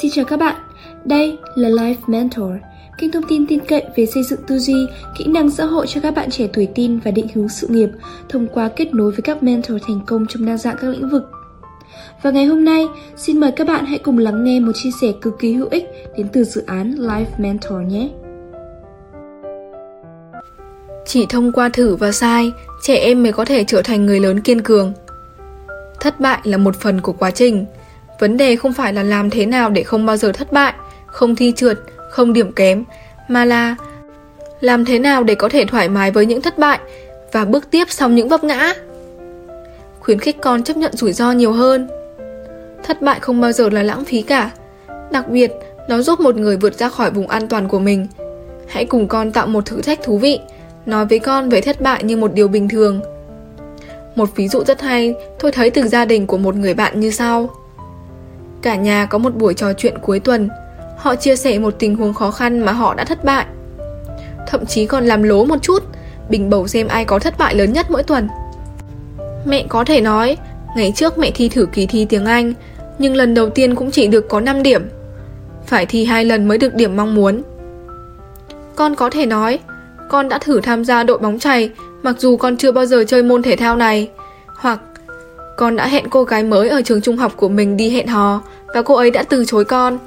Xin chào các bạn, đây là Life Mentor, kênh thông tin tin cậy về xây dựng tư duy, kỹ năng xã hội cho các bạn trẻ tuổi tin và định hướng sự nghiệp thông qua kết nối với các mentor thành công trong đa dạng các lĩnh vực. Và ngày hôm nay, xin mời các bạn hãy cùng lắng nghe một chia sẻ cực kỳ hữu ích đến từ dự án Life Mentor nhé. Chỉ thông qua thử và sai, trẻ em mới có thể trở thành người lớn kiên cường. Thất bại là một phần của quá trình, Vấn đề không phải là làm thế nào để không bao giờ thất bại, không thi trượt, không điểm kém, mà là làm thế nào để có thể thoải mái với những thất bại và bước tiếp sau những vấp ngã. Khuyến khích con chấp nhận rủi ro nhiều hơn. Thất bại không bao giờ là lãng phí cả. Đặc biệt, nó giúp một người vượt ra khỏi vùng an toàn của mình. Hãy cùng con tạo một thử thách thú vị, nói với con về thất bại như một điều bình thường. Một ví dụ rất hay tôi thấy từ gia đình của một người bạn như sau. Cả nhà có một buổi trò chuyện cuối tuần. Họ chia sẻ một tình huống khó khăn mà họ đã thất bại. Thậm chí còn làm lố một chút, Bình bầu xem ai có thất bại lớn nhất mỗi tuần. Mẹ có thể nói, Ngày trước mẹ thi thử kỳ thi tiếng Anh, Nhưng lần đầu tiên cũng chỉ được có 5 điểm. Phải thi hai lần mới được điểm mong muốn. Con có thể nói, Con đã thử tham gia đội bóng chày, Mặc dù con chưa bao giờ chơi môn thể thao này, Hoặc con đã hẹn cô gái mới ở trường trung học của mình đi hẹn hò và cô ấy đã từ chối con.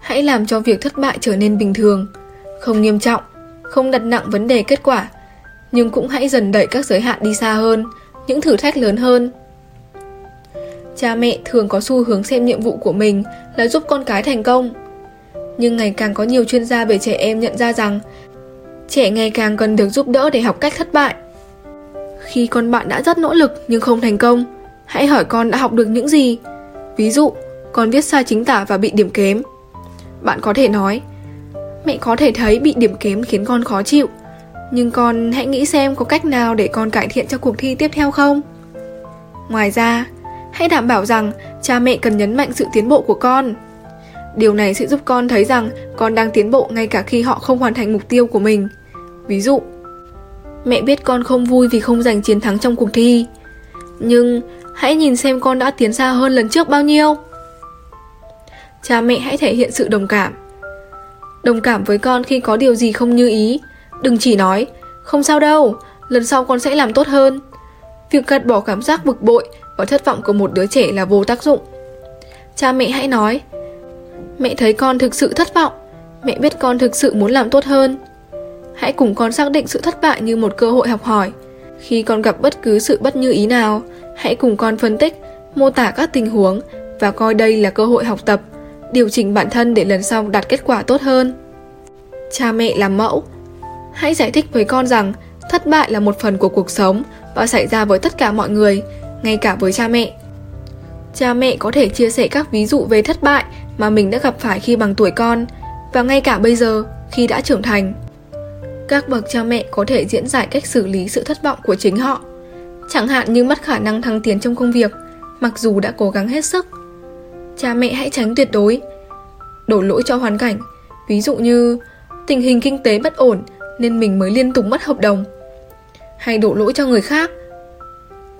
Hãy làm cho việc thất bại trở nên bình thường, không nghiêm trọng, không đặt nặng vấn đề kết quả, nhưng cũng hãy dần đẩy các giới hạn đi xa hơn, những thử thách lớn hơn. Cha mẹ thường có xu hướng xem nhiệm vụ của mình là giúp con cái thành công. Nhưng ngày càng có nhiều chuyên gia về trẻ em nhận ra rằng trẻ ngày càng cần được giúp đỡ để học cách thất bại. Khi con bạn đã rất nỗ lực nhưng không thành công, hãy hỏi con đã học được những gì. Ví dụ, con viết sai chính tả và bị điểm kém. Bạn có thể nói, mẹ có thể thấy bị điểm kém khiến con khó chịu, nhưng con hãy nghĩ xem có cách nào để con cải thiện cho cuộc thi tiếp theo không? Ngoài ra, hãy đảm bảo rằng cha mẹ cần nhấn mạnh sự tiến bộ của con. Điều này sẽ giúp con thấy rằng con đang tiến bộ ngay cả khi họ không hoàn thành mục tiêu của mình. Ví dụ, Mẹ biết con không vui vì không giành chiến thắng trong cuộc thi. Nhưng hãy nhìn xem con đã tiến xa hơn lần trước bao nhiêu. Cha mẹ hãy thể hiện sự đồng cảm. Đồng cảm với con khi có điều gì không như ý. Đừng chỉ nói Không sao đâu, lần sau con sẽ làm tốt hơn. Việc gạt bỏ cảm giác bực bội và thất vọng của một đứa trẻ là vô tác dụng. Cha mẹ hãy nói Mẹ thấy con thực sự thất vọng. Mẹ biết con thực sự muốn làm tốt hơn. Hãy cùng con xác định sự thất bại như một cơ hội học hỏi. Khi con gặp bất cứ sự bất như ý nào, hãy cùng con phân tích, mô tả các tình huống và coi đây là cơ hội học tập, điều chỉnh bản thân để lần sau đạt kết quả tốt hơn. Cha mẹ làm mẫu Hãy giải thích với con rằng thất bại là một phần của cuộc sống và xảy ra với tất cả mọi người, ngay cả với cha mẹ. Cha mẹ có thể chia sẻ các ví dụ về thất bại mà mình đã gặp phải khi bằng tuổi con và ngay cả bây giờ khi đã trưởng thành. Các bậc cha mẹ có thể diễn giải cách xử lý sự thất vọng của chính họ, chẳng hạn như mất khả năng thăng tiến trong công việc, mặc dù đã cố gắng hết sức. Cha mẹ hãy tránh tuyệt đối đổ lỗi cho hoàn cảnh, ví dụ như tình hình kinh tế bất ổn nên mình mới liên tục mất hợp đồng. Hay đổ lỗi cho người khác.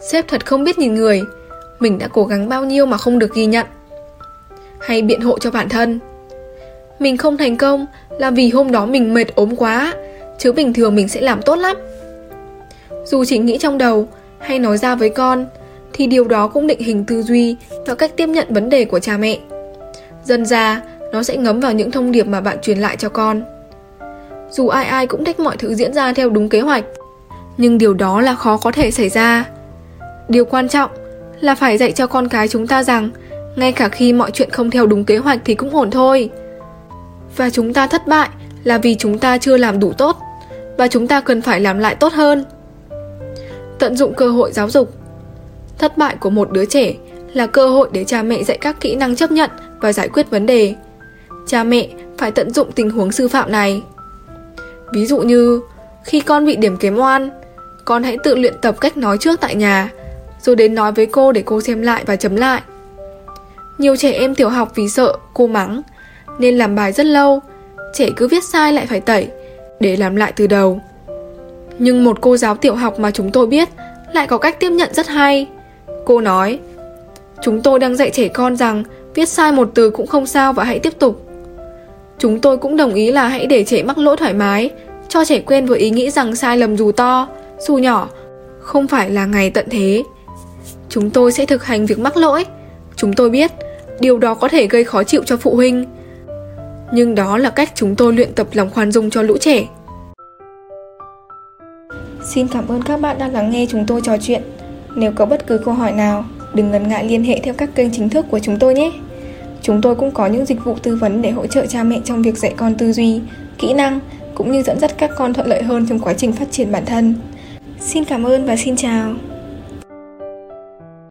Sếp thật không biết nhìn người, mình đã cố gắng bao nhiêu mà không được ghi nhận. Hay biện hộ cho bản thân. Mình không thành công là vì hôm đó mình mệt ốm quá chứ bình thường mình sẽ làm tốt lắm. Dù chỉ nghĩ trong đầu hay nói ra với con, thì điều đó cũng định hình tư duy và cách tiếp nhận vấn đề của cha mẹ. Dần ra, nó sẽ ngấm vào những thông điệp mà bạn truyền lại cho con. Dù ai ai cũng thích mọi thứ diễn ra theo đúng kế hoạch, nhưng điều đó là khó có thể xảy ra. Điều quan trọng là phải dạy cho con cái chúng ta rằng ngay cả khi mọi chuyện không theo đúng kế hoạch thì cũng ổn thôi. Và chúng ta thất bại là vì chúng ta chưa làm đủ tốt và chúng ta cần phải làm lại tốt hơn. Tận dụng cơ hội giáo dục. Thất bại của một đứa trẻ là cơ hội để cha mẹ dạy các kỹ năng chấp nhận và giải quyết vấn đề. Cha mẹ phải tận dụng tình huống sư phạm này. Ví dụ như khi con bị điểm kém oan, con hãy tự luyện tập cách nói trước tại nhà, rồi đến nói với cô để cô xem lại và chấm lại. Nhiều trẻ em tiểu học vì sợ cô mắng nên làm bài rất lâu, trẻ cứ viết sai lại phải tẩy để làm lại từ đầu. Nhưng một cô giáo tiểu học mà chúng tôi biết lại có cách tiếp nhận rất hay. Cô nói, chúng tôi đang dạy trẻ con rằng Viết sai một từ cũng không sao và hãy tiếp tục. Chúng tôi cũng đồng ý là hãy để trẻ mắc lỗi thoải mái, cho trẻ quen với ý nghĩ rằng sai lầm dù to, dù nhỏ, không phải là ngày tận thế. Chúng tôi sẽ thực hành việc mắc lỗi. Chúng tôi biết, điều đó có thể gây khó chịu cho phụ huynh. Nhưng đó là cách chúng tôi luyện tập lòng khoan dung cho lũ trẻ. Xin cảm ơn các bạn đã lắng nghe chúng tôi trò chuyện. Nếu có bất cứ câu hỏi nào, đừng ngần ngại liên hệ theo các kênh chính thức của chúng tôi nhé. Chúng tôi cũng có những dịch vụ tư vấn để hỗ trợ cha mẹ trong việc dạy con tư duy, kỹ năng cũng như dẫn dắt các con thuận lợi hơn trong quá trình phát triển bản thân. Xin cảm ơn và xin chào.